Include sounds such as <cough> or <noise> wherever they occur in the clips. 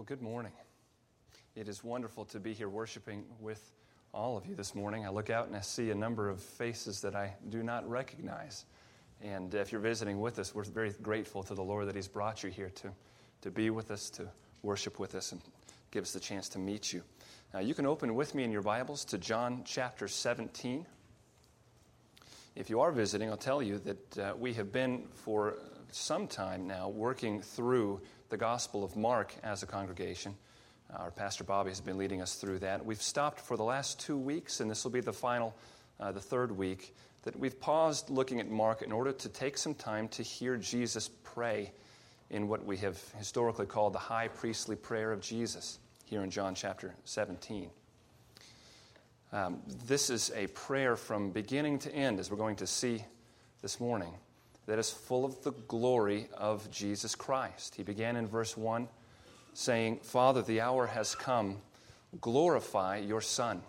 Well, good morning. It is wonderful to be here worshiping with all of you this morning. I look out and I see a number of faces that I do not recognize. And if you're visiting with us, we're very grateful to the Lord that He's brought you here to, to be with us, to worship with us, and give us the chance to meet you. Now, you can open with me in your Bibles to John chapter 17. If you are visiting, I'll tell you that uh, we have been for some time now working through the Gospel of Mark as a congregation. Our pastor Bobby has been leading us through that. We've stopped for the last two weeks, and this will be the final, uh, the third week, that we've paused looking at Mark in order to take some time to hear Jesus pray in what we have historically called the high priestly prayer of Jesus here in John chapter 17. Um, this is a prayer from beginning to end, as we're going to see this morning, that is full of the glory of Jesus Christ. He began in verse 1 saying, Father, the hour has come, glorify your Son.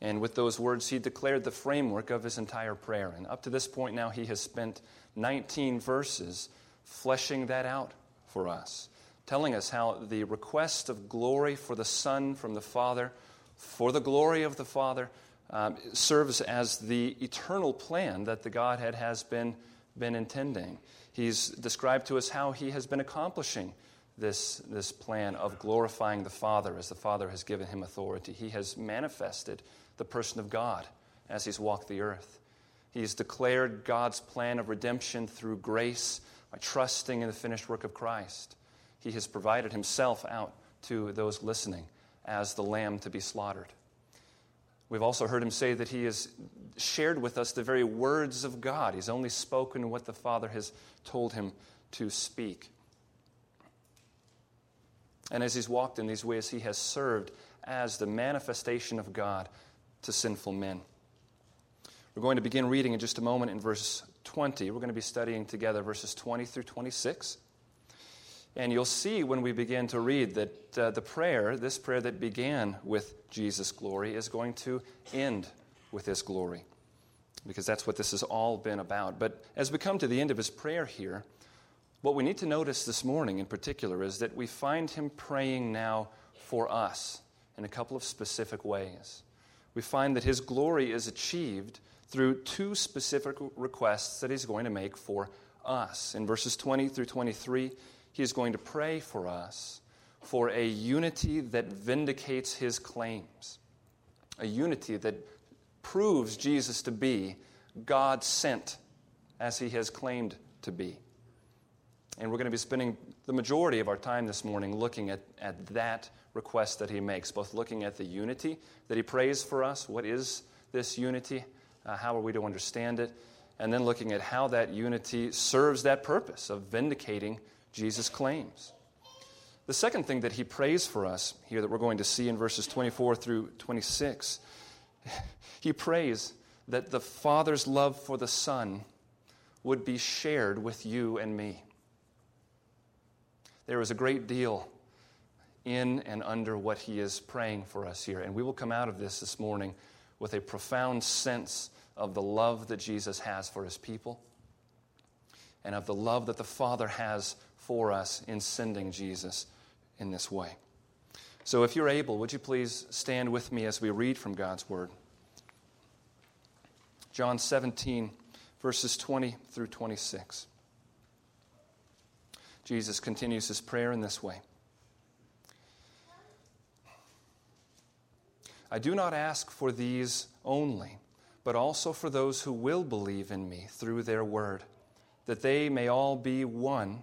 And with those words, he declared the framework of his entire prayer. And up to this point now, he has spent 19 verses fleshing that out for us, telling us how the request of glory for the Son from the Father for the glory of the Father um, serves as the eternal plan that the Godhead has been, been intending. He's described to us how he has been accomplishing this, this plan of glorifying the Father as the Father has given him authority. He has manifested the person of God as he's walked the earth. He's declared God's plan of redemption through grace by trusting in the finished work of Christ. He has provided himself out to those listening as the lamb to be slaughtered. We've also heard him say that he has shared with us the very words of God. He's only spoken what the Father has told him to speak. And as he's walked in these ways, he has served as the manifestation of God to sinful men. We're going to begin reading in just a moment in verse 20. We're going to be studying together verses 20 through 26. And you'll see when we begin to read that uh, the prayer, this prayer that began with Jesus' glory, is going to end with his glory. Because that's what this has all been about. But as we come to the end of his prayer here, what we need to notice this morning in particular is that we find him praying now for us in a couple of specific ways. We find that his glory is achieved through two specific requests that he's going to make for us. In verses 20 through 23, he is going to pray for us for a unity that vindicates his claims, a unity that proves Jesus to be God sent as he has claimed to be. And we're going to be spending the majority of our time this morning looking at, at that request that he makes, both looking at the unity that he prays for us. What is this unity? Uh, how are we to understand it? And then looking at how that unity serves that purpose of vindicating Jesus claims. The second thing that he prays for us here that we're going to see in verses 24 through 26, <laughs> he prays that the Father's love for the Son would be shared with you and me. There is a great deal in and under what he is praying for us here. And we will come out of this this morning with a profound sense of the love that Jesus has for his people and of the love that the Father has for us in sending Jesus in this way. So, if you're able, would you please stand with me as we read from God's Word? John 17, verses 20 through 26. Jesus continues his prayer in this way I do not ask for these only, but also for those who will believe in me through their word, that they may all be one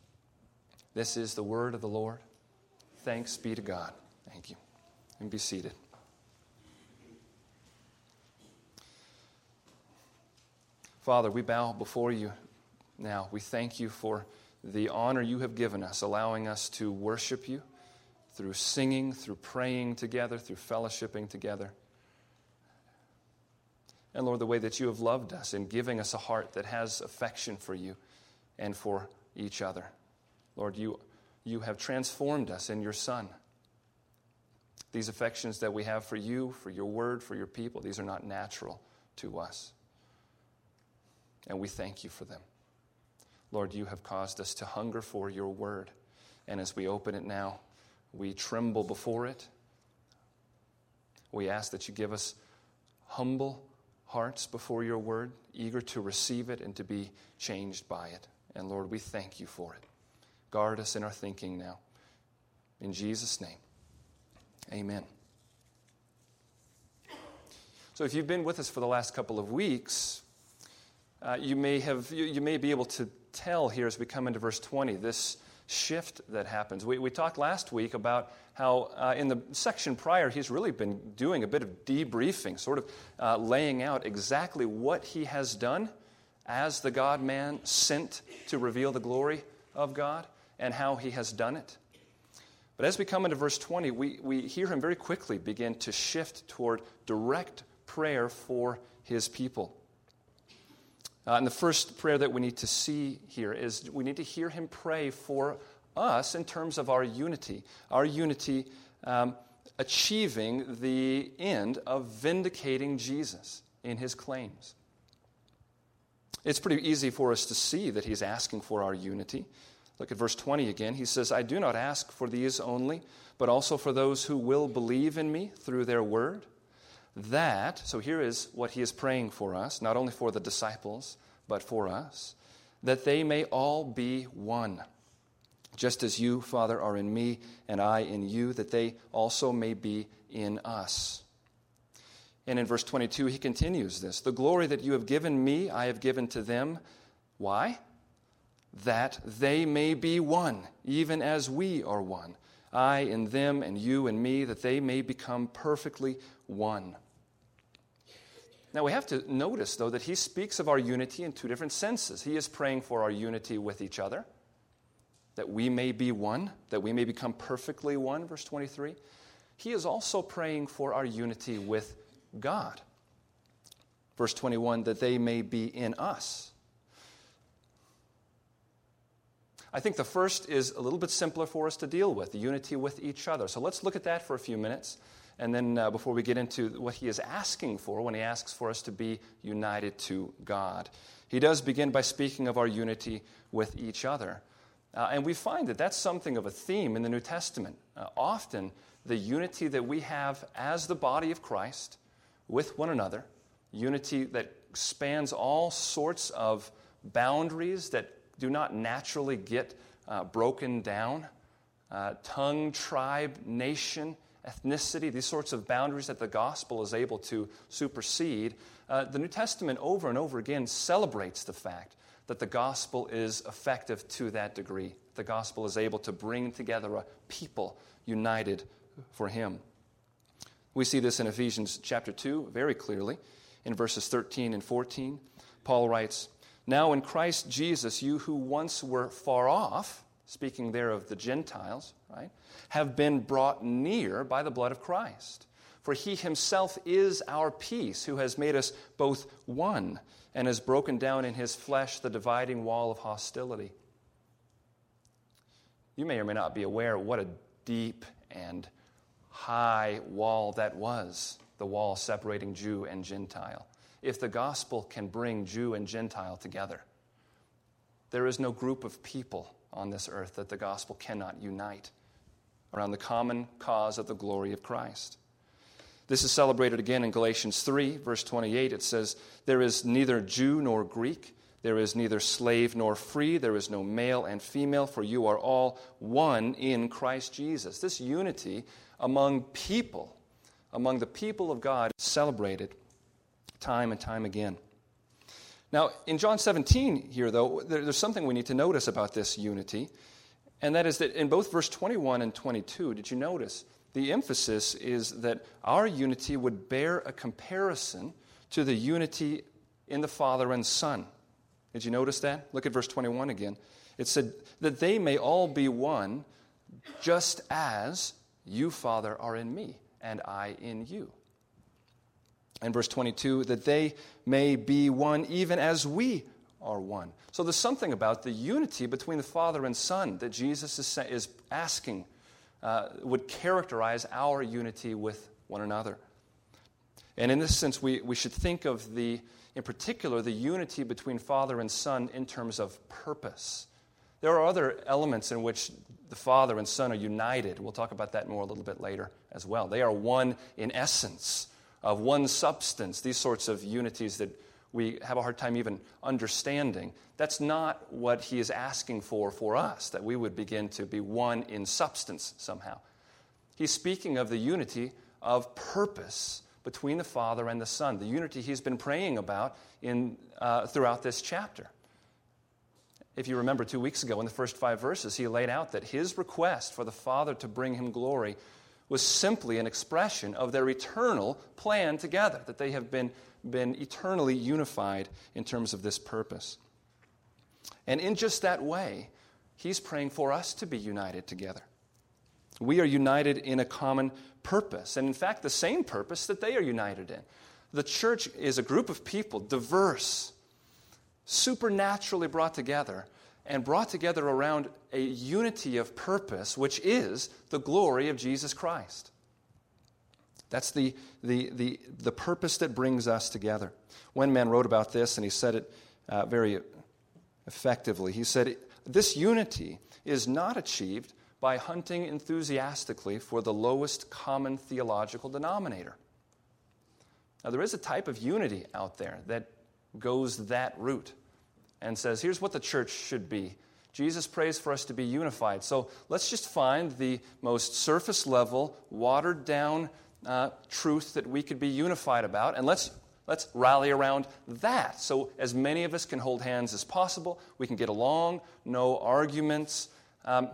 This is the word of the Lord. Thanks be to God. Thank you. And be seated. Father, we bow before you now. We thank you for the honor you have given us, allowing us to worship you through singing, through praying together, through fellowshipping together. And Lord, the way that you have loved us in giving us a heart that has affection for you and for each other. Lord, you, you have transformed us in your Son. These affections that we have for you, for your word, for your people, these are not natural to us. And we thank you for them. Lord, you have caused us to hunger for your word. And as we open it now, we tremble before it. We ask that you give us humble hearts before your word, eager to receive it and to be changed by it. And Lord, we thank you for it. Guard us in our thinking now. In Jesus' name, amen. So, if you've been with us for the last couple of weeks, uh, you, may have, you, you may be able to tell here as we come into verse 20 this shift that happens. We, we talked last week about how uh, in the section prior, he's really been doing a bit of debriefing, sort of uh, laying out exactly what he has done as the God man sent to reveal the glory of God and how he has done it. But as we come into verse 20, we, we hear him very quickly begin to shift toward direct prayer for his people. Uh, and the first prayer that we need to see here is we need to hear him pray for us in terms of our unity, our unity um, achieving the end of vindicating Jesus in his claims. It's pretty easy for us to see that he's asking for our unity. Look at verse 20 again. He says, I do not ask for these only, but also for those who will believe in me through their word that, so here is what he is praying for us, not only for the disciples, but for us, that they may all be one. Just as you, Father, are in me and I in you, that they also may be in us. And in verse 22, he continues this The glory that you have given me, I have given to them. Why? That they may be one, even as we are one. I in them and you and me, that they may become perfectly one. Now we have to notice, though, that he speaks of our unity in two different senses. He is praying for our unity with each other, that we may be one, that we may become perfectly one, verse 23. He is also praying for our unity with God. Verse 21, that they may be in us. I think the first is a little bit simpler for us to deal with, the unity with each other. So let's look at that for a few minutes. And then uh, before we get into what he is asking for when he asks for us to be united to God, he does begin by speaking of our unity with each other. Uh, and we find that that's something of a theme in the New Testament. Uh, often, the unity that we have as the body of Christ with one another, unity that spans all sorts of boundaries that do not naturally get uh, broken down uh, tongue, tribe, nation, ethnicity, these sorts of boundaries that the gospel is able to supersede, uh, the New Testament over and over again celebrates the fact that the gospel is effective to that degree. The gospel is able to bring together a people united for Him. We see this in Ephesians chapter 2 very clearly in verses 13 and 14. Paul writes, Now in Christ Jesus, you who once were far off, speaking there of the Gentiles, right, have been brought near by the blood of Christ. For he himself is our peace, who has made us both one and has broken down in his flesh the dividing wall of hostility. You may or may not be aware what a deep and high wall that was, the wall separating Jew and Gentile. If the gospel can bring Jew and Gentile together, there is no group of people on this earth that the gospel cannot unite around the common cause of the glory of Christ. This is celebrated again in Galatians 3, verse 28. It says, There is neither Jew nor Greek, There is neither slave nor free, there is no male and female, for you are all one in Christ Jesus. This unity among people, among the people of God, is celebrated time and time again. Now, in John 17 here, though, there's something we need to notice about this unity, and that is that in both verse 21 and 22, did you notice? The emphasis is that our unity would bear a comparison to the unity in the Father and Son. Did you notice that? Look at verse 21 again. It said, That they may all be one, just as you, Father, are in me, and I in you. And verse 22, that they may be one even as we are one. So there's something about the unity between the Father and Son that Jesus is, is asking uh, would characterize our unity with one another. And in this sense, we, we should think of the, in particular, the unity between Father and Son in terms of purpose. There are other elements in which the Father and Son are united. We'll talk about that more a little bit later as well. They are one in essence, of one substance, these sorts of unities that we have a hard time even understanding. That's not what he is asking for for us, that we would begin to be one in substance somehow. He's speaking of the unity of purpose between the Father and the Son, the unity he's been praying about in, uh, throughout this chapter. If you remember two weeks ago in the first five verses, he laid out that his request for the Father to bring him glory was simply an expression of their eternal plan together, that they have been, been eternally unified in terms of this purpose. And in just that way, he's praying for us to be united together. We are united in a common purpose, and in fact, the same purpose that they are united in. The church is a group of people, diverse, supernaturally brought together, and brought together around a unity of purpose, which is the glory of Jesus Christ. That's the, the, the, the purpose that brings us together. One man wrote about this, and he said it uh, very effectively. He said, This unity is not achieved by hunting enthusiastically for the lowest common theological denominator. Now, there is a type of unity out there that goes that route and says, here's what the church should be. Jesus prays for us to be unified. So let's just find the most surface level, watered down uh, truth that we could be unified about, and let's, let's rally around that. So, as many of us can hold hands as possible, we can get along, no arguments. Um,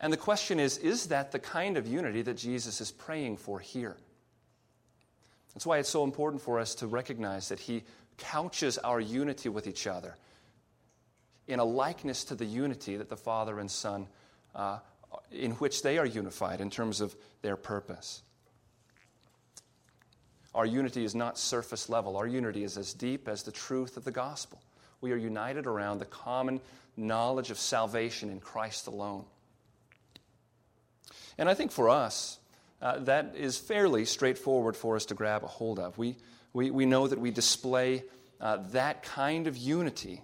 and the question is is that the kind of unity that Jesus is praying for here? That's why it's so important for us to recognize that He couches our unity with each other in a likeness to the unity that the Father and Son, uh, in which they are unified in terms of their purpose. Our unity is not surface level, our unity is as deep as the truth of the gospel. We are united around the common knowledge of salvation in Christ alone. And I think for us, uh, that is fairly straightforward for us to grab a hold of. We, we, we know that we display uh, that kind of unity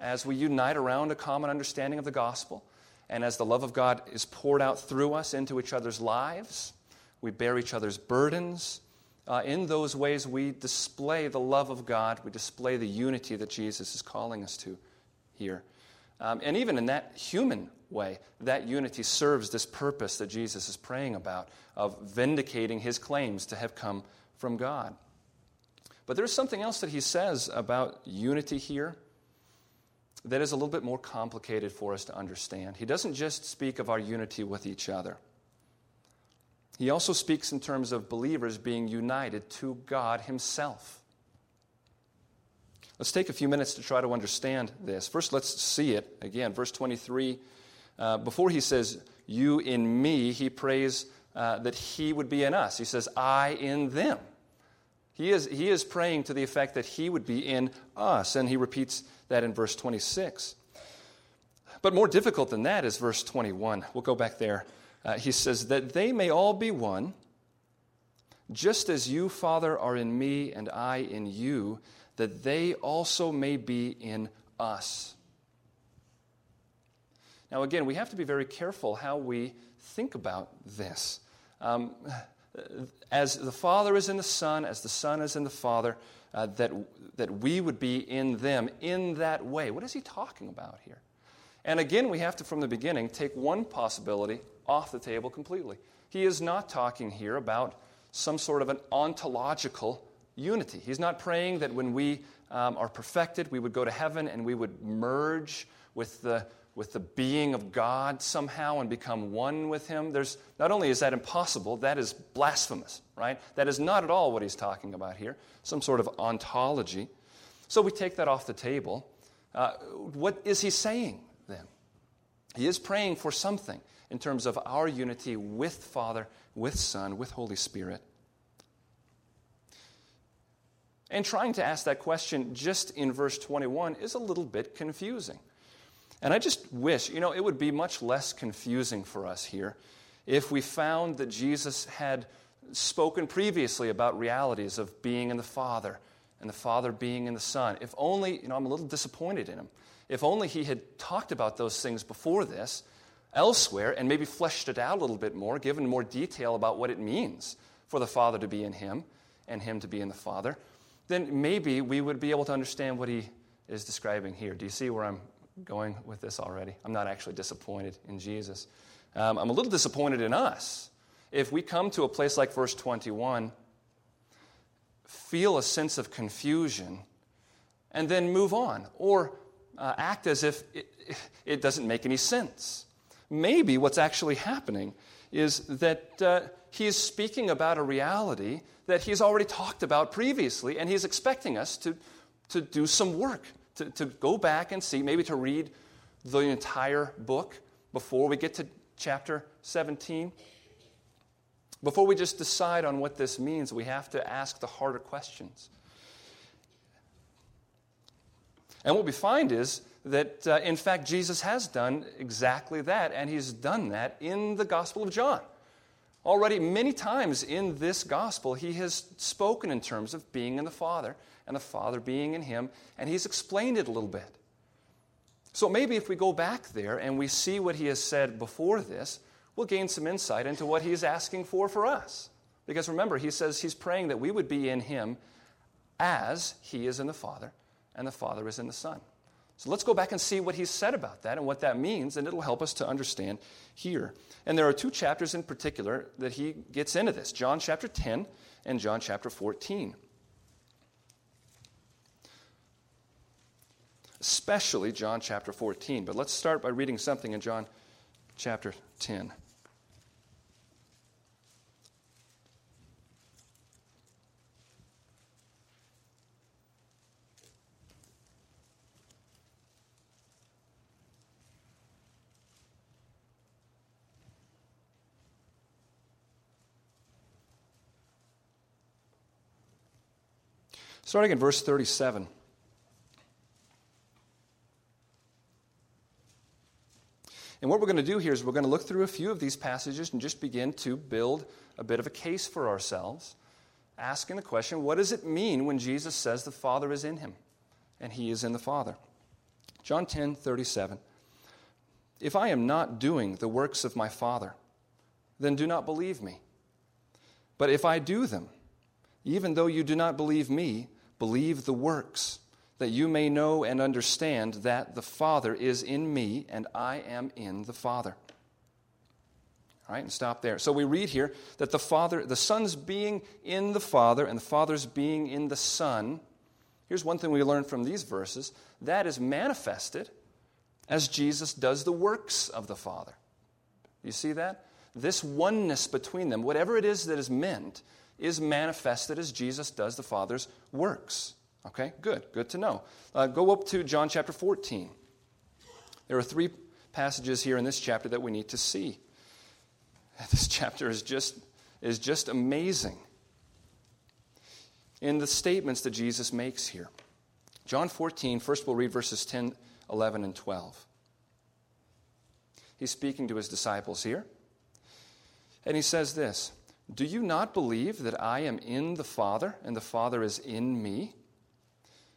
as we unite around a common understanding of the gospel, and as the love of God is poured out through us into each other's lives, we bear each other's burdens. Uh, in those ways, we display the love of God, we display the unity that Jesus is calling us to here. Um, and even in that human way, that unity serves this purpose that Jesus is praying about of vindicating his claims to have come from God. But there's something else that he says about unity here that is a little bit more complicated for us to understand. He doesn't just speak of our unity with each other, he also speaks in terms of believers being united to God Himself. Let's take a few minutes to try to understand this. First, let's see it again. Verse 23, uh, before he says, You in me, he prays uh, that he would be in us. He says, I in them. He is, he is praying to the effect that he would be in us, and he repeats that in verse 26. But more difficult than that is verse 21. We'll go back there. Uh, he says, That they may all be one, just as you, Father, are in me and I in you, that they also may be in us. Now, again, we have to be very careful how we think about this. Um, as the Father is in the Son, as the Son is in the Father, uh, that, that we would be in them in that way. What is he talking about here? And again, we have to, from the beginning, take one possibility off the table completely. He is not talking here about some sort of an ontological unity. He's not praying that when we um, are perfected, we would go to heaven and we would merge with the, with the being of God somehow and become one with Him. There's, not only is that impossible, that is blasphemous, right? That is not at all what he's talking about here, some sort of ontology. So we take that off the table. Uh, what is he saying then? He is praying for something in terms of our unity with Father, with Son, with Holy Spirit. And trying to ask that question just in verse 21 is a little bit confusing. And I just wish, you know, it would be much less confusing for us here if we found that Jesus had spoken previously about realities of being in the Father and the Father being in the Son. If only, you know, I'm a little disappointed in him. If only he had talked about those things before this elsewhere and maybe fleshed it out a little bit more, given more detail about what it means for the Father to be in him and him to be in the Father, then maybe we would be able to understand what he is describing here. Do you see where I'm going with this already? I'm not actually disappointed in Jesus. Um, I'm a little disappointed in us if we come to a place like verse 21, feel a sense of confusion, and then move on, or uh, act as if it, it, doesn't make any sense. Maybe what's actually happening is that uh, he is speaking about a reality that he's already talked about previously, and he's expecting us to, to do some work, to, to go back and see, maybe to read the entire book before we get to chapter 17. Before we just decide on what this means, we have to ask the harder questions. And what we find is that, uh, in fact, Jesus has done exactly that, and he's done that in the Gospel of John. Already, many times in this Gospel, he has spoken in terms of being in the Father and the Father being in him, and he's explained it a little bit. So maybe if we go back there and we see what he has said before this, we'll gain some insight into what he's asking for for us. Because remember, he says he's praying that we would be in him as he is in the Father and the Father is in the Son. So let's go back and see what he's said about that and what that means, and it'll help us to understand here. And there are two chapters in particular that he gets into this John chapter 10 and John chapter 14. Especially John chapter 14. But let's start by reading something in John chapter 10. Starting in verse 37. And what we're going to do here is we're going to look through a few of these passages and just begin to build a bit of a case for ourselves, asking the question what does it mean when Jesus says the Father is in him and he is in the Father? John 10 37. If I am not doing the works of my Father, then do not believe me. But if I do them, even though you do not believe me, Believe the works, that you may know and understand that the Father is in me and I am in the Father. All right, and stop there. So we read here that the Father, the Son's being in the Father and the Father's being in the Son. Here's one thing we learn from these verses that is manifested as Jesus does the works of the Father. You see that? This oneness between them, whatever it is that is meant, is manifested as Jesus does the Father's works. Okay, good, good to know. Uh, go up to John chapter 14. There are three passages here in this chapter that we need to see. <laughs> This chapter is just, is just amazing in the statements that Jesus makes here. John 14, first we'll read verses 10, 11, and 12. He's speaking to his disciples here. And he says this do you not believe that I am in the Father and the Father is in me?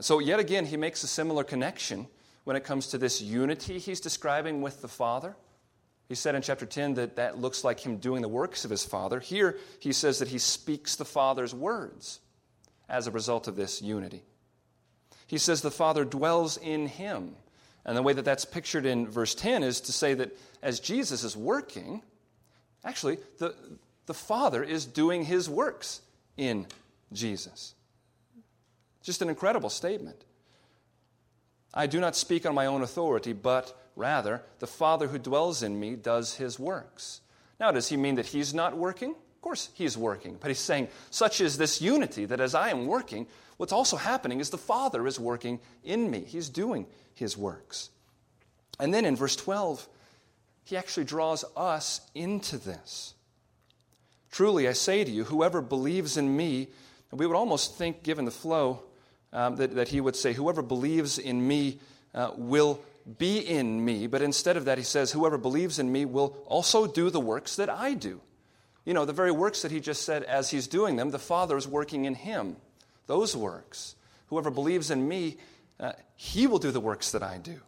So, yet again, he makes a similar connection when it comes to this unity he's describing with the Father. He said in chapter 10 that that looks like him doing the works of his Father. Here, he says that he speaks the Father's words as a result of this unity. He says the Father dwells in him. And the way that that's pictured in verse 10 is to say that as Jesus is working, actually, the, the Father is doing his works in Jesus. Just an incredible statement. I do not speak on my own authority, but rather the Father who dwells in me does his works. Now, does he mean that he's not working? Of course, he's working. But he's saying, such is this unity that as I am working, what's also happening is the Father is working in me. He's doing his works. And then in verse 12, he actually draws us into this. Truly, I say to you, whoever believes in me, and we would almost think, given the flow, um, that, that he would say, Whoever believes in me uh, will be in me. But instead of that, he says, Whoever believes in me will also do the works that I do. You know, the very works that he just said, as he's doing them, the Father is working in him. Those works. Whoever believes in me, uh, he will do the works that I do.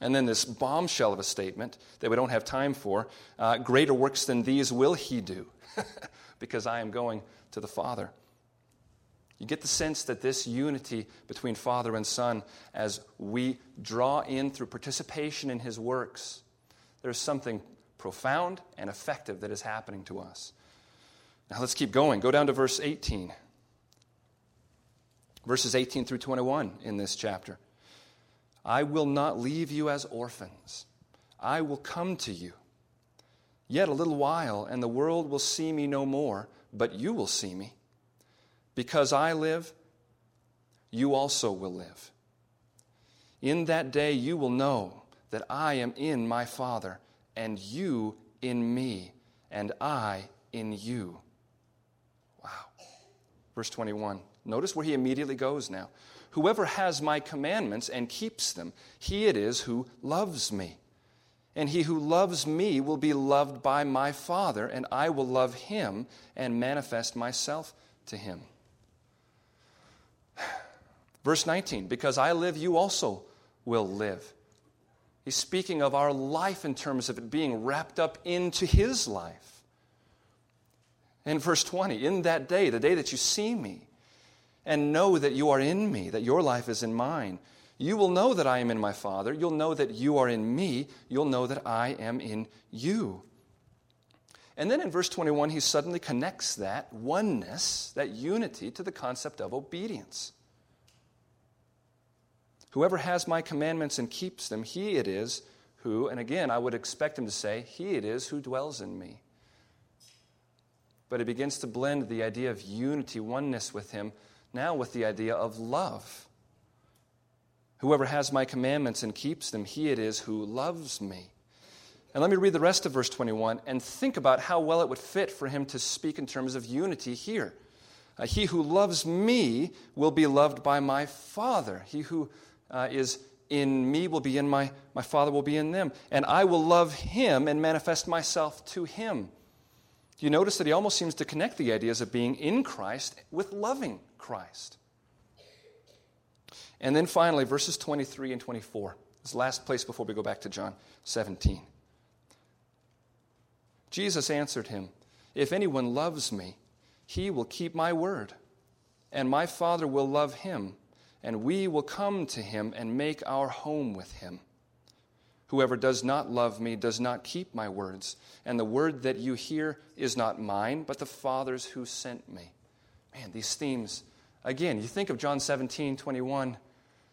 And then this bombshell of a statement that we don't have time for uh, greater works than these will he do, <laughs> because I am going to the Father. You get the sense that this unity between Father and Son, as we draw in through participation in His works, there's something profound and effective that is happening to us. Now let's keep going. Go down to verse 18. Verses 18 through 21 in this chapter. I will not leave you as orphans, I will come to you. Yet a little while, and the world will see me no more, but you will see me. Because I live, you also will live. In that day you will know that I am in my Father, and you in me, and I in you. Wow. Verse 21. Notice where he immediately goes now. Whoever has my commandments and keeps them, he it is who loves me. And he who loves me will be loved by my Father, and I will love him and manifest myself to him. Verse 19, because I live, you also will live. He's speaking of our life in terms of it being wrapped up into his life. In verse 20, in that day, the day that you see me, and know that you are in me, that your life is in mine, you will know that I am in my Father. You'll know that you are in me. You'll know that I am in you. And then in verse 21, he suddenly connects that oneness, that unity, to the concept of obedience. Whoever has my commandments and keeps them, he it is who, and again, I would expect him to say, he it is who dwells in me. But it begins to blend the idea of unity, oneness with him, now with the idea of love. Whoever has my commandments and keeps them, he it is who loves me. And let me read the rest of verse 21 and think about how well it would fit for him to speak in terms of unity here. Uh, he who loves me will be loved by my Father. He who uh, is in me will be in my, my Father will be in them. And I will love him and manifest myself to him. Do you notice that he almost seems to connect the ideas of being in Christ with loving Christ? And then finally, verses 23 and 24. This last place before we go back to John 17. Jesus answered him, If anyone loves me, he will keep my word, and my Father will love him and we will come to him and make our home with him. Whoever does not love me does not keep my words, and the word that you hear is not mine, but the Father's who sent me. Man, these themes, again, you think of John 17, 21,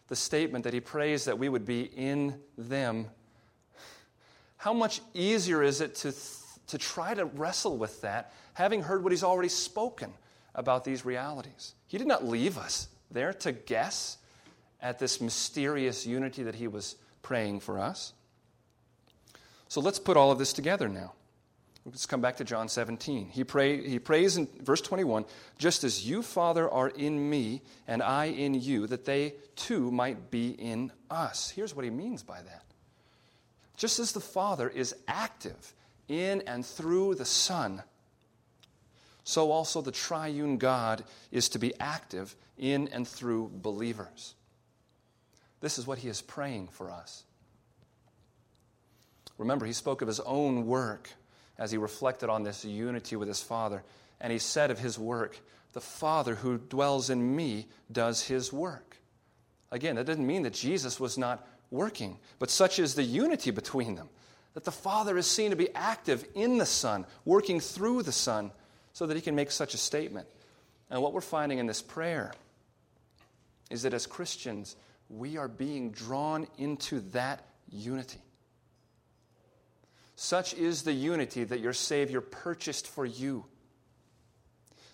the statement that he prays that we would be in them. How much easier is it to, to try to wrestle with that, having heard what he's already spoken about these realities? He did not leave us there to guess at this mysterious unity that he was praying for us. So let's put all of this together now. Let's come back to John 17. He, pray, he prays in verse 21 just as you, Father, are in me and I in you, that they too might be in us. Here's what he means by that. Just as the Father is active in and through the Son, so also the triune God is to be active in and through believers. This is what he is praying for us. Remember, he spoke of his own work as he reflected on this unity with his Father. And he said of his work, The Father who dwells in me does his work. Again, that didn't mean that Jesus was not working, but such is the unity between them that the Father is seen to be active in the Son, working through the Son, so that he can make such a statement. And what we're finding in this prayer is that as Christians, we are being drawn into that unity. Such is the unity that your Savior purchased for you.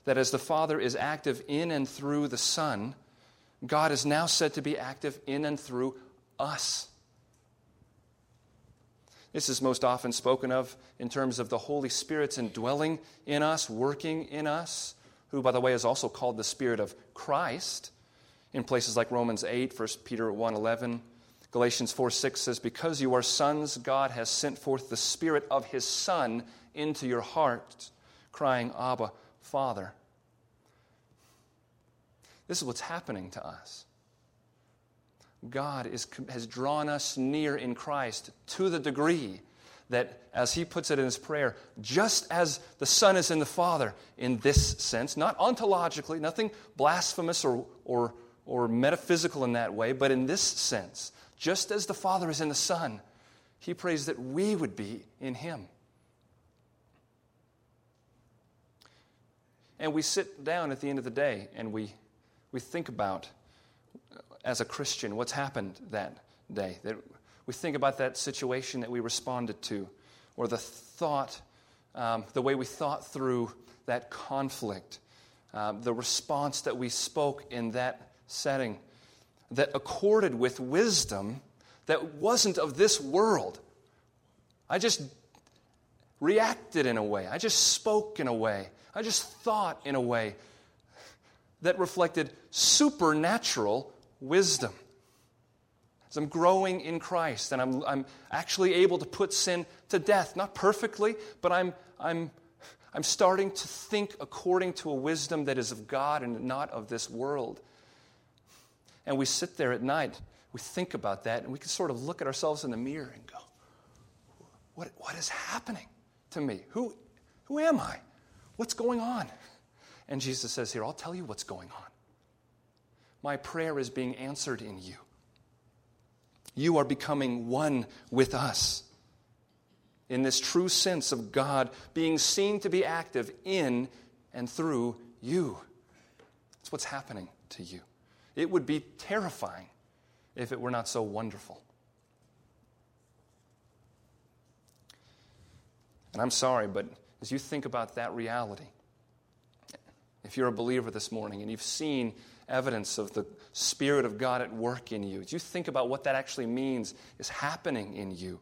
That as the Father is active in and through the Son, God is now said to be active in and through us. This is most often spoken of in terms of the Holy Spirit's indwelling in us, working in us, who, by the way, is also called the Spirit of Christ in places like Romans 8, 1 Peter 1 11. Galatians 4 6 says, Because you are sons, God has sent forth the Spirit of His Son into your heart, crying, Abba, Father. This is what's happening to us. God is, has drawn us near in Christ to the degree that, as he puts it in his prayer, just as the Son is in the Father, in this sense, not ontologically, nothing blasphemous or, or, or metaphysical in that way, but in this sense, just as the Father is in the Son, he prays that we would be in him. And we sit down at the end of the day and we, we think about, as a Christian, what's happened that day. That we think about that situation that we responded to, or the thought, um, the way we thought through that conflict, um, the response that we spoke in that setting that accorded with wisdom that wasn't of this world. I just reacted in a way, I just spoke in a way, I just thought in a way that reflected supernatural wisdom. As I'm growing in Christ and I'm, I'm actually able to put sin to death, not perfectly, but I'm, I'm, I'm starting to think according to a wisdom that is of God and not of this world. And we sit there at night, we think about that, and we can sort of look at ourselves in the mirror and go, What, what is happening to me? Who, who am I? What's going on? And Jesus says, Here, I'll tell you what's going on. My prayer is being answered in you. You are becoming one with us in this true sense of God being seen to be active in and through you. That's what's happening to you. It would be terrifying if it were not so wonderful. And I'm sorry, but as you think about that reality, if you're a believer this morning and you've seen evidence of the Spirit of God at work in you, as you think about what that actually means is happening in you,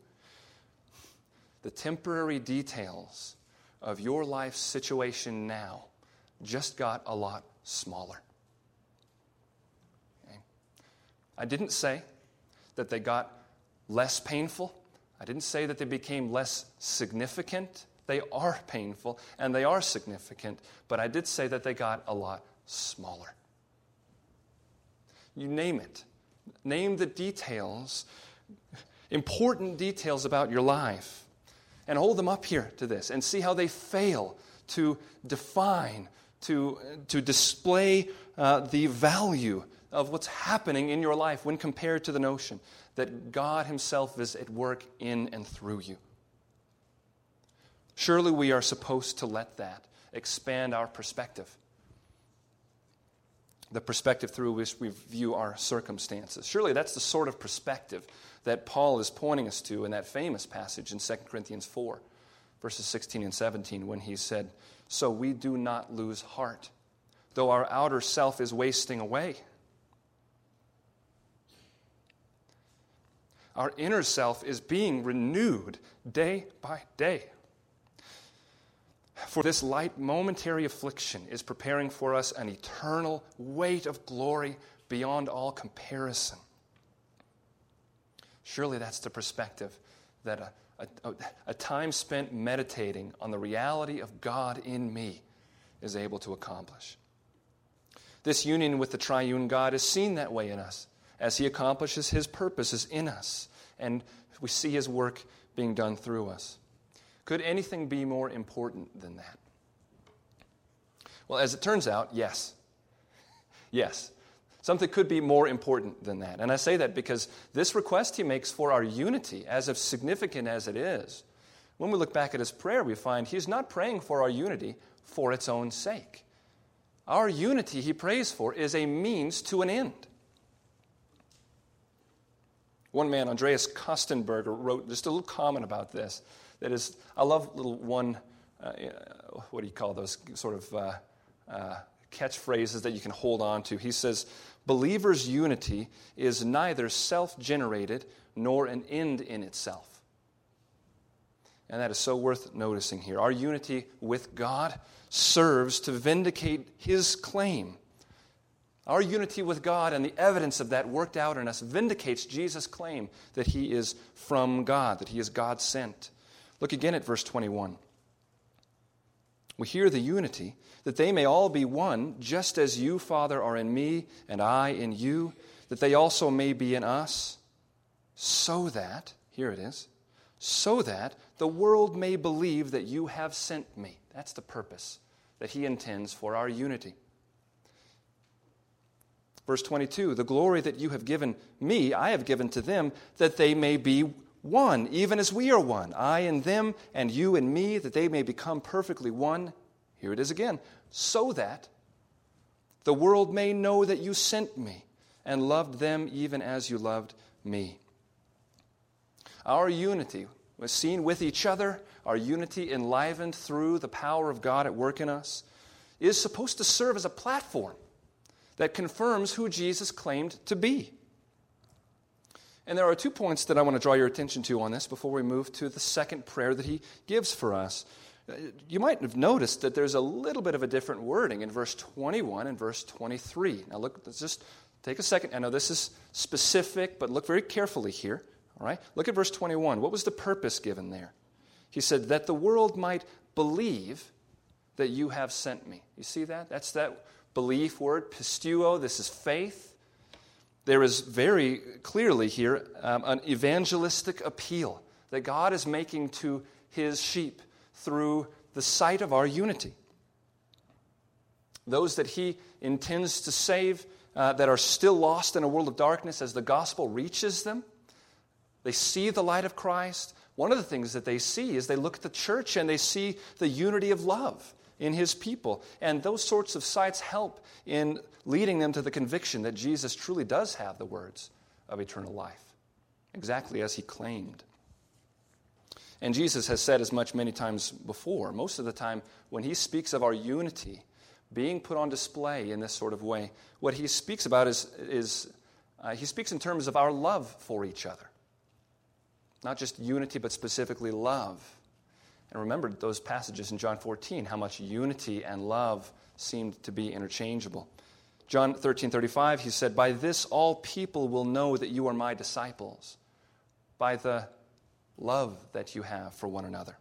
the temporary details of your life situation now just got a lot smaller. I didn't say that they got less painful. I didn't say that they became less significant. They are painful and they are significant, but I did say that they got a lot smaller. You name it. Name the details, important details about your life, and hold them up here to this and see how they fail to define, to, to display uh, the value of what's happening in your life when compared to the notion that God Himself is at work in and through you. Surely we are supposed to let that expand our perspective. The perspective through which we view our circumstances. Surely that's the sort of perspective that Paul is pointing us to in that famous passage in 2 Corinthians 4, verses 16 and 17, when he said, So we do not lose heart, though our outer self is wasting away Our inner self is being renewed day by day. For this light momentary affliction is preparing for us an eternal weight of glory beyond all comparison. Surely that's the perspective that a, a, a, time spent meditating on the reality of God in me is able to accomplish. This union with the triune God is seen that way in us as He accomplishes His purposes in us, and we see His work being done through us. Could anything be more important than that? Well, as it turns out, yes. <laughs> Yes. Something could be more important than that. And I say that because this request he makes for our unity, as of significant as it is, when we look back at his prayer, we find he's not praying for our unity for its own sake. Our unity he prays for is a means to an end. One man, Andreas Kostenberger, wrote just a little comment about this. That is, I love little one, uh, what do you call those sort of uh, uh, catchphrases that you can hold on to. He says, Believers' unity is neither self generated nor an end in itself. And that is so worth noticing here. Our unity with God serves to vindicate His claim. Our unity with God and the evidence of that worked out in us vindicates Jesus' claim that He is from God, that He is God sent. Look again at verse 21. We hear the unity, that they may all be one, just as you, Father, are in me, and I in you, that they also may be in us, so that, here it is, so that the world may believe that you have sent me. That's the purpose that he intends for our unity. Verse 22 The glory that you have given me, I have given to them, that they may be one, even as we are one, I and them, and you and me, that they may become perfectly one. Here it is again. So that the world may know that you sent me and loved them even as you loved me. Our unity was seen with each other, our unity enlivened through the power of God at work in us, is supposed to serve as a platform that confirms who Jesus claimed to be. And there are two points that I want to draw your attention to on this before we move to the second prayer that he gives for us. Uh, you might have noticed that there's a little bit of a different wording in verse 21 and verse 23. Now, look, let's just take a second. I know this is specific, but look very carefully here. All right? Look at verse 21. What was the purpose given there? He said, That the world might believe that you have sent me. You see that? That's that belief word, pisteuo. This is faith there is very clearly here um, an evangelistic appeal that God is making to his sheep through the sight of our unity. Those that he intends to save uh, that are still lost in a world of darkness as the gospel reaches them, they see the light of Christ. One of the things that they see is they look at the church and they see the unity of love in his people. And those sorts of sights help in leading them to the conviction that Jesus truly does have the words of eternal life, exactly as he claimed. And Jesus has said as much many times before. Most of the time, when he speaks of our unity being put on display in this sort of way, what he speaks about is, is uh, he speaks in terms of our love for each other. Not just unity, but specifically love. And remember those passages in John 14, how much unity and love seemed to be interchangeable. John 13 35, he said, By this all people will know that you are my disciples, by the love that you have for one another.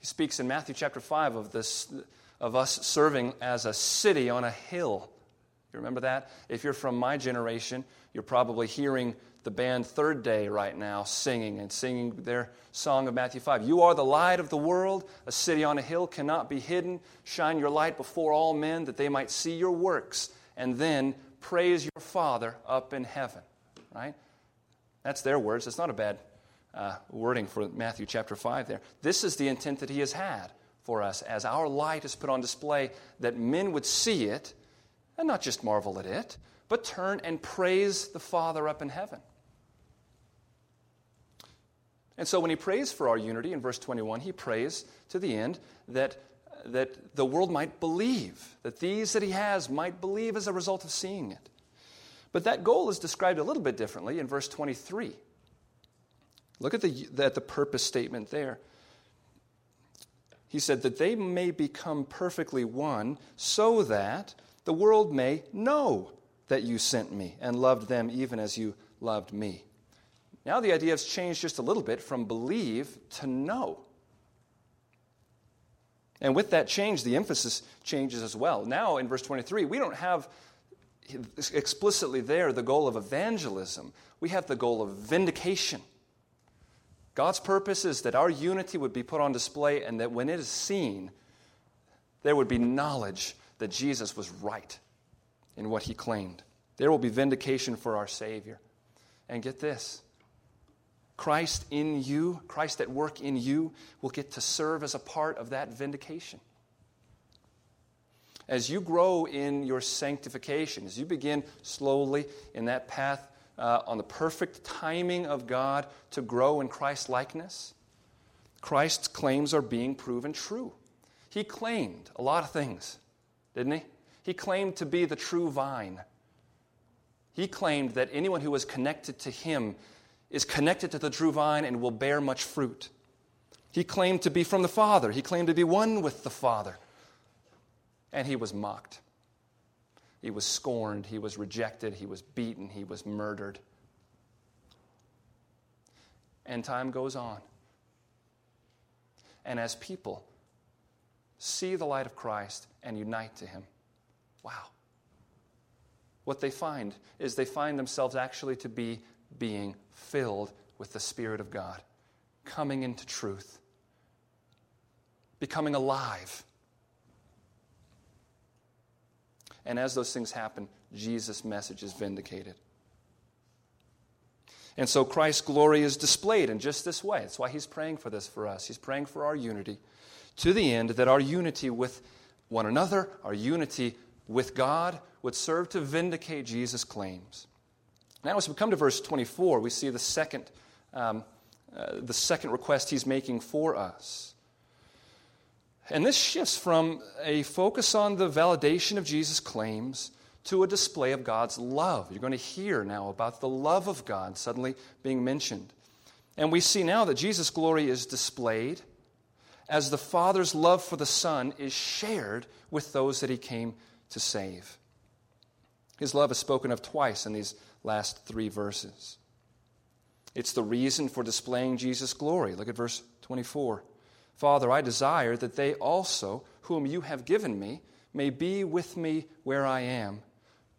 He speaks in Matthew chapter 5 of, this, of us serving as a city on a hill. You remember that? If you're from my generation, you're probably hearing the band Third Day right now singing and singing their song of Matthew 5. You are the light of the world. A city on a hill cannot be hidden. Shine your light before all men that they might see your works and then praise your Father up in heaven. Right? That's their words. It's not a bad uh, wording for Matthew chapter 5 there. This is the intent that he has had for us as our light is put on display, that men would see it and not just marvel at it, but turn and praise the Father up in heaven. And so when he prays for our unity in verse 21, he prays to the end that, that the world might believe, that these that he has might believe as a result of seeing it. But that goal is described a little bit differently in verse 23. Look at the, at the purpose statement there. He said, that they may become perfectly one, so that the world may know that you sent me and loved them even as you loved me. Now the idea has changed just a little bit from believe to know. And with that change, the emphasis changes as well. Now, in verse 23, we don't have explicitly there the goal of evangelism, we have the goal of vindication. God's purpose is that our unity would be put on display and that when it is seen, there would be knowledge that Jesus was right in what he claimed. There will be vindication for our Savior. And get this Christ in you, Christ at work in you, will get to serve as a part of that vindication. As you grow in your sanctification, as you begin slowly in that path uh, on the perfect timing of God to grow in Christ likeness, Christ's claims are being proven true. He claimed a lot of things, didn't he? He claimed to be the true vine. He claimed that anyone who was connected to him is connected to the true vine and will bear much fruit. He claimed to be from the Father. He claimed to be one with the Father. And he was mocked. He was scorned, he was rejected, he was beaten, he was murdered. And time goes on. And as people see the light of Christ and unite to him, wow. What they find is they find themselves actually to be being filled with the Spirit of God, coming into truth, becoming alive And as those things happen, Jesus' message is vindicated. And so Christ's glory is displayed in just this way. That's why he's praying for this for us. He's praying for our unity to the end that our unity with one another, our unity with God, would serve to vindicate Jesus' claims. Now, as we come to verse 24, we see the second, um, uh, the second request he's making for us. And this shifts from a focus on the validation of Jesus' claims to a display of God's love. You're going to hear now about the love of God suddenly being mentioned. And we see now that Jesus' glory is displayed as the Father's love for the Son is shared with those that he came to save. His love is spoken of twice in these last three verses. It's the reason for displaying Jesus' glory. Look at verse 24. Father, I desire that they also, whom you have given me, may be with me where I am,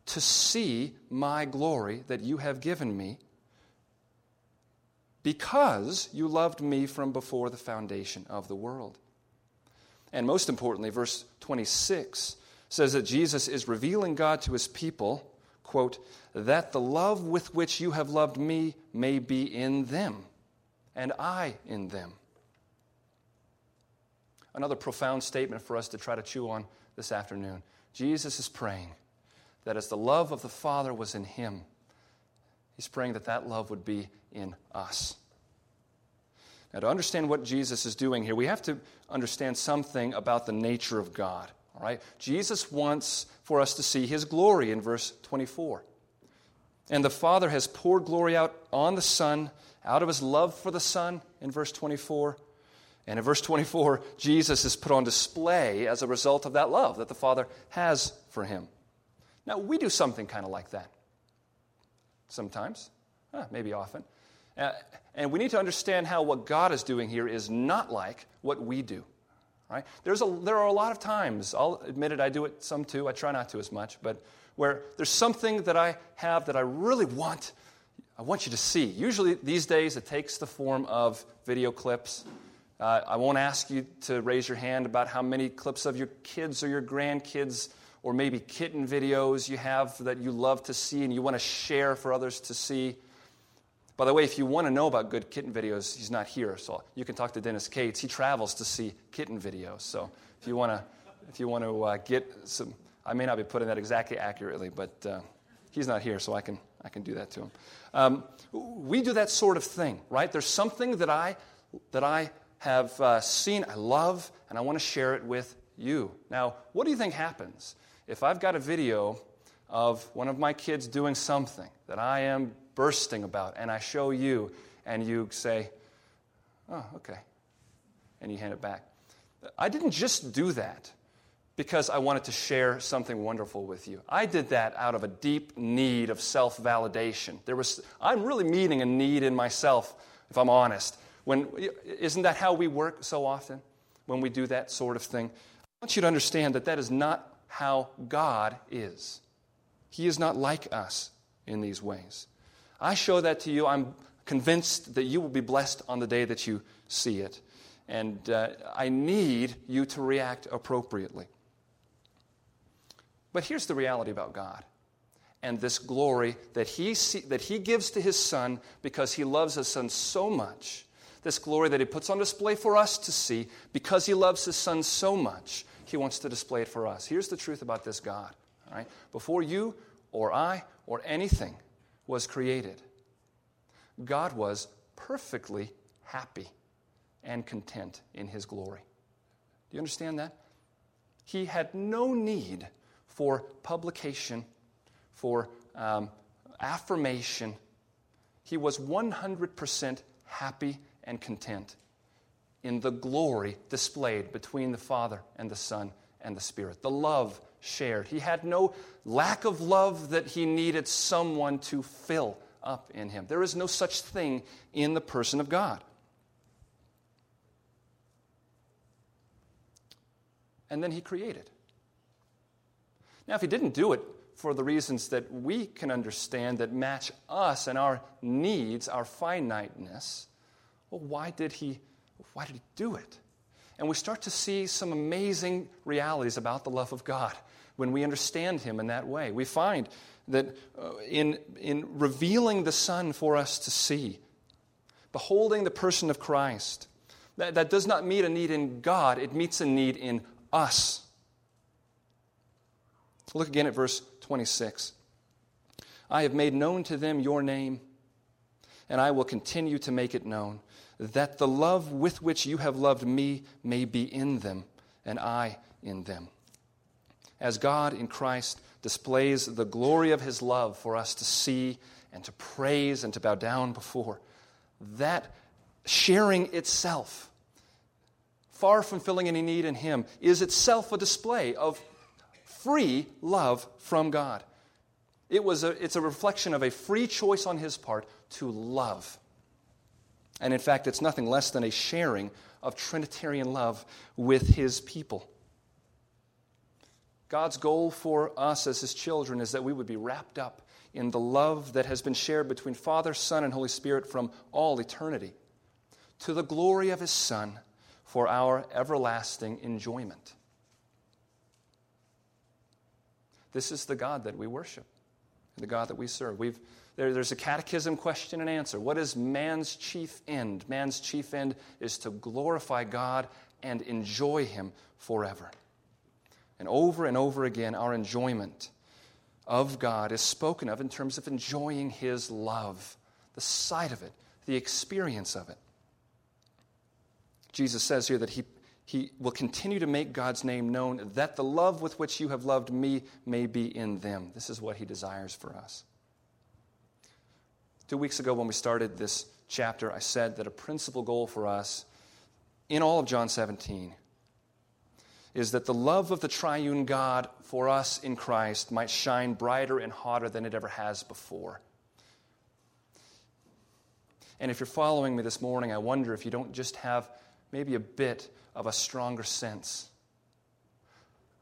to see my glory that you have given me, because you loved me from before the foundation of the world. And most importantly, verse 26 says that Jesus is revealing God to his people, quote, that the love with which you have loved me may be in them, and I in them another profound statement for us to try to chew on this afternoon. Jesus is praying that as the love of the Father was in him, he's praying that that love would be in us. Now, to understand what Jesus is doing here, we have to understand something about the nature of God. All right? Jesus wants for us to see his glory in verse 24. And the Father has poured glory out on the Son out of his love for the Son in verse 24 and in verse 24, Jesus is put on display as a result of that love that the Father has for him. Now, we do something kind of like that. Sometimes, uh, maybe often. Uh, and we need to understand how what God is doing here is not like what we do. Right? There's a, there are a lot of times, I'll admit it, I do it some too, I try not to as much, but where there's something that I have that I really want, I want you to see. Usually these days it takes the form of video clips uh, I won't ask you to raise your hand about how many clips of your kids or your grandkids or maybe kitten videos you have that you love to see and you want to share for others to see. By the way, if you want to know about good kitten videos, he's not here, so you can talk to Dennis Cates. He travels to see kitten videos. So if you want to, if you want to uh, get some, I may not be putting that exactly accurately, but uh, he's not here, so I can I can do that to him. Um, we do that sort of thing, right? There's something that I that I have uh, seen, I love, and I want to share it with you. Now, what do you think happens if I've got a video of one of my kids doing something that I am bursting about, and I show you, and you say, oh, okay, and you hand it back? I didn't just do that because I wanted to share something wonderful with you. I did that out of a deep need of self validation. There was, I'm really meeting a need in myself, if I'm honest. When, isn't that how we work so often when we do that sort of thing? I want you to understand that that is not how God is. He is not like us in these ways. I show that to you. I'm convinced that you will be blessed on the day that you see it. And uh, I need you to react appropriately. But here's the reality about God and this glory that he, see, that he gives to his Son because he loves his Son so much. This glory that he puts on display for us to see because he loves his Son so much, he wants to display it for us. Here's the truth about this God. All right? Before you or I or anything was created, God was perfectly happy and content in his glory. Do you understand that? He had no need for publication, for um, affirmation. He was 100% happy and content in the glory displayed between the Father and the Son and the Spirit, the love shared. He had no lack of love that he needed someone to fill up in him. There is no such thing in the person of God. And then he created. Now, if he didn't do it for the reasons that we can understand that match us and our needs, our finiteness, well, why did he, why did he do it? And we start to see some amazing realities about the love of God when we understand him in that way. We find that uh, in, in revealing the Son for us to see, beholding the person of Christ, that, that does not meet a need in God, it meets a need in us. Look again at verse 26. I have made known to them your name, and I will continue to make it known, that the love with which you have loved me may be in them, and I in them. As God in Christ displays the glory of his love for us to see and to praise and to bow down before, that sharing itself, far from filling any need in him, is itself a display of free love from God. It was a, it's a reflection of a free choice on his part to love. And in fact, it's nothing less than a sharing of Trinitarian love with his people. God's goal for us as his children is that we would be wrapped up in the love that has been shared between Father, Son, and Holy Spirit from all eternity to the glory of his Son for our everlasting enjoyment. This is the God that we worship, the God that we serve. We've, there, there's a catechism question and answer. What is man's chief end? Man's chief end is to glorify God and enjoy Him forever. And over and over again, our enjoyment of God is spoken of in terms of enjoying His love, the sight of it, the experience of it. Jesus says here that He he will continue to make God's name known, that the love with which you have loved me may be in them. This is what he desires for us. Two weeks ago, when we started this chapter, I said that a principal goal for us in all of John 17 is that the love of the triune God for us in Christ might shine brighter and hotter than it ever has before. And if you're following me this morning, I wonder if you don't just have maybe a bit of a stronger sense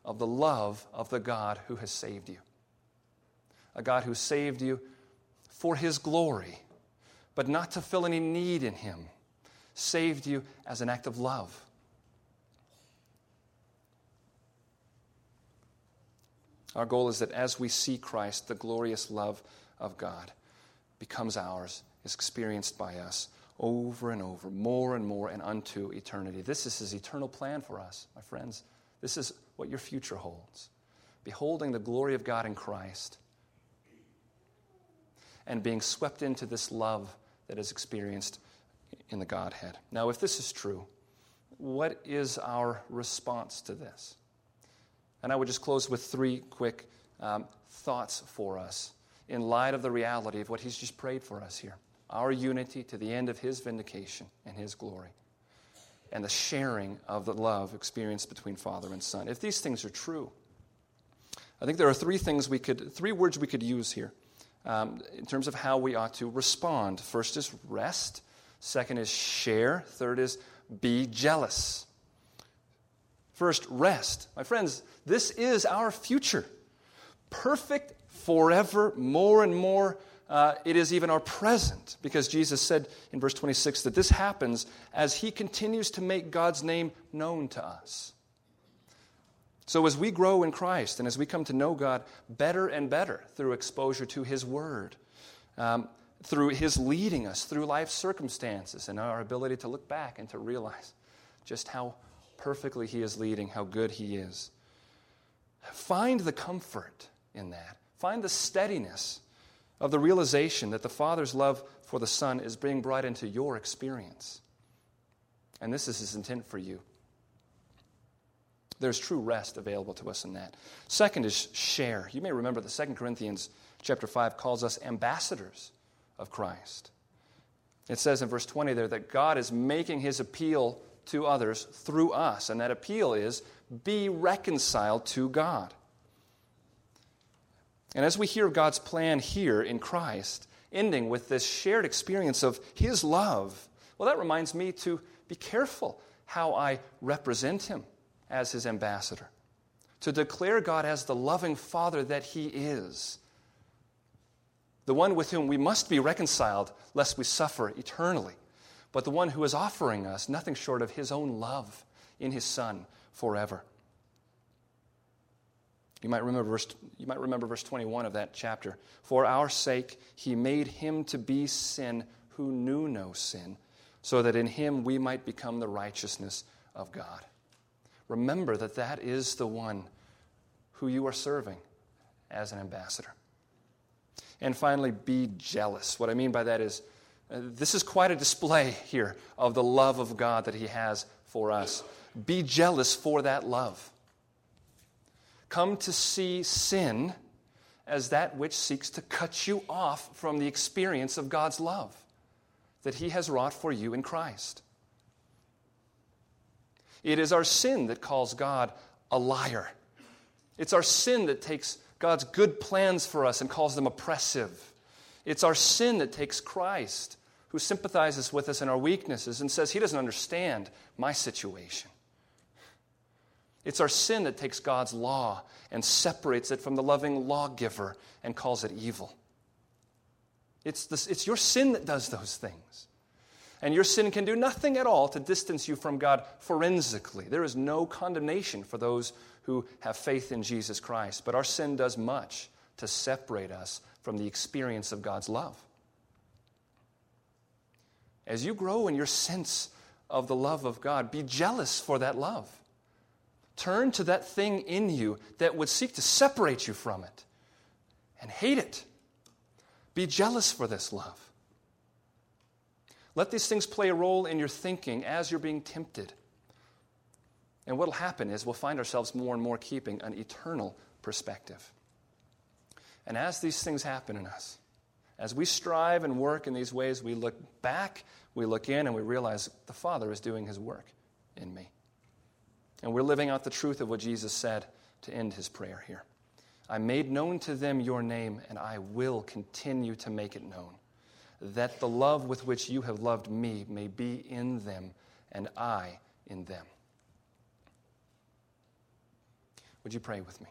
of the love of the God who has saved you. A God who saved you for his glory, but not to fill any need in him, saved you as an act of love. Our goal is that as we see Christ, the glorious love of God becomes ours, is experienced by us over and over, more and more, and unto eternity. This is his eternal plan for us, my friends. This is what your future holds. Beholding the glory of God in Christ and being swept into this love that is experienced in the Godhead. Now, if this is true, what is our response to this? And I would just close with three quick um, thoughts for us in light of the reality of what he's just prayed for us here our unity to the end of His vindication and His glory. and the sharing of the love experienced between father and son. If these things are true, I think there are three things we could, three words we could use here um, in terms of how we ought to respond. First is rest, second is share, third is be jealous. First, rest. My friends, this is our future. Perfect forever, more and more. Uh, it is even our present, because Jesus said in verse 26 that this happens as He continues to make God's name known to us. So, as we grow in Christ and as we come to know God better and better through exposure to His Word, um, through His leading us through life circumstances, and our ability to look back and to realize just how perfectly He is leading, how good He is, find the comfort in that. Find the steadiness of the realization that the Father's love for the Son is being brought into your experience. And this is His intent for you. There's true rest available to us in that. Second is share. You may remember that 2 Corinthians chapter 5 calls us ambassadors of Christ. It says in verse 20 there that God is making his appeal to others through us, and that appeal is be reconciled to God. And as we hear God's plan here in Christ, ending with this shared experience of his love, well, that reminds me to be careful how I represent him as his ambassador, to declare God as the loving Father that he is, the one with whom we must be reconciled lest we suffer eternally, but the one who is offering us nothing short of his own love in his Son forever. You might, remember verse, you might remember verse 21 of that chapter. For our sake, he made him to be sin who knew no sin, so that in him we might become the righteousness of God remember that that is the one who you are serving as an ambassador. And finally, be jealous. What I mean by that is, Uh, this is quite a display here of the love of God that He has for us. Be jealous for that love. Come to see sin as that which seeks to cut you off from the experience of God's love that He has wrought for you in Christ. It is our sin that calls God a liar. It's our sin that takes God's good plans for us and calls them oppressive. It's our sin that takes Christ, who sympathizes with us in our weaknesses and says he doesn't understand my situation. It's our sin that takes God's law and separates it from the loving lawgiver and calls it evil. It's, this, it's your sin that does those things. And your sin can do nothing at all to distance you from God forensically. There is no condemnation for those who have faith in Jesus Christ. But our sin does much to separate us from the experience of God's love. As you grow in your sense of the love of God, be jealous for that love. Turn to that thing in you that would seek to separate you from it and hate it. Be jealous for this love. Let these things play a role in your thinking as you're being tempted. And what will happen is we'll find ourselves more and more keeping an eternal perspective. And as these things happen in us, as we strive and work in these ways, we look back, we look in, and we realize the Father is doing his work in me. And we're living out the truth of what Jesus said to end his prayer here. I made known to them your name, and I will continue to make it known that the love with which you have loved me may be in them and I in them. Would you pray with me?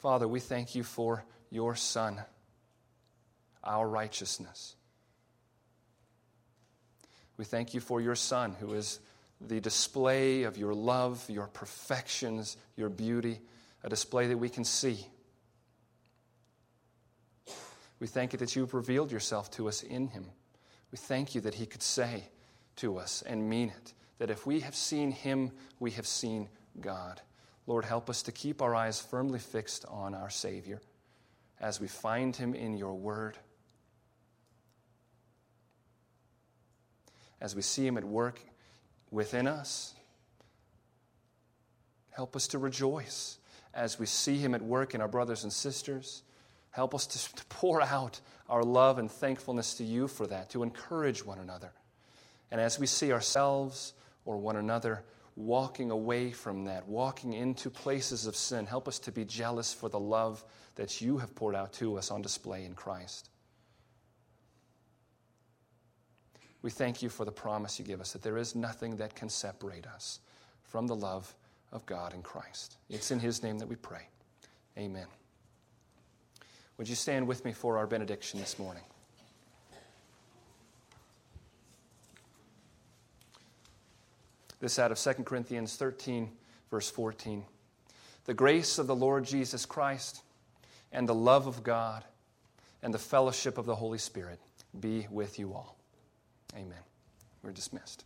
Father, we thank you for your Son, our righteousness. We thank you for your Son, who is the display of your love, your perfections, your beauty, a display that we can see. We thank you that you have revealed yourself to us in him. We thank you that he could say to us and mean it that if we have seen him, we have seen God. Lord, help us to keep our eyes firmly fixed on our Savior as we find him in your word, as we see him at work within us. Help us to rejoice as we see him at work in our brothers and sisters Help us to, pour out our love and thankfulness to you for that, to encourage one another. And as we see ourselves or one another walking away from that, walking into places of sin, help us to be jealous for the love that you have poured out to us on display in Christ. We thank you for the promise you give us that there is nothing that can separate us from the love of God in Christ. It's in His name that we pray. Amen. Would you stand with me for our benediction this morning? This out of 2 Corinthians 13, verse 14. The grace of the Lord Jesus Christ and the love of God and the fellowship of the Holy Spirit be with you all. Amen. We're dismissed.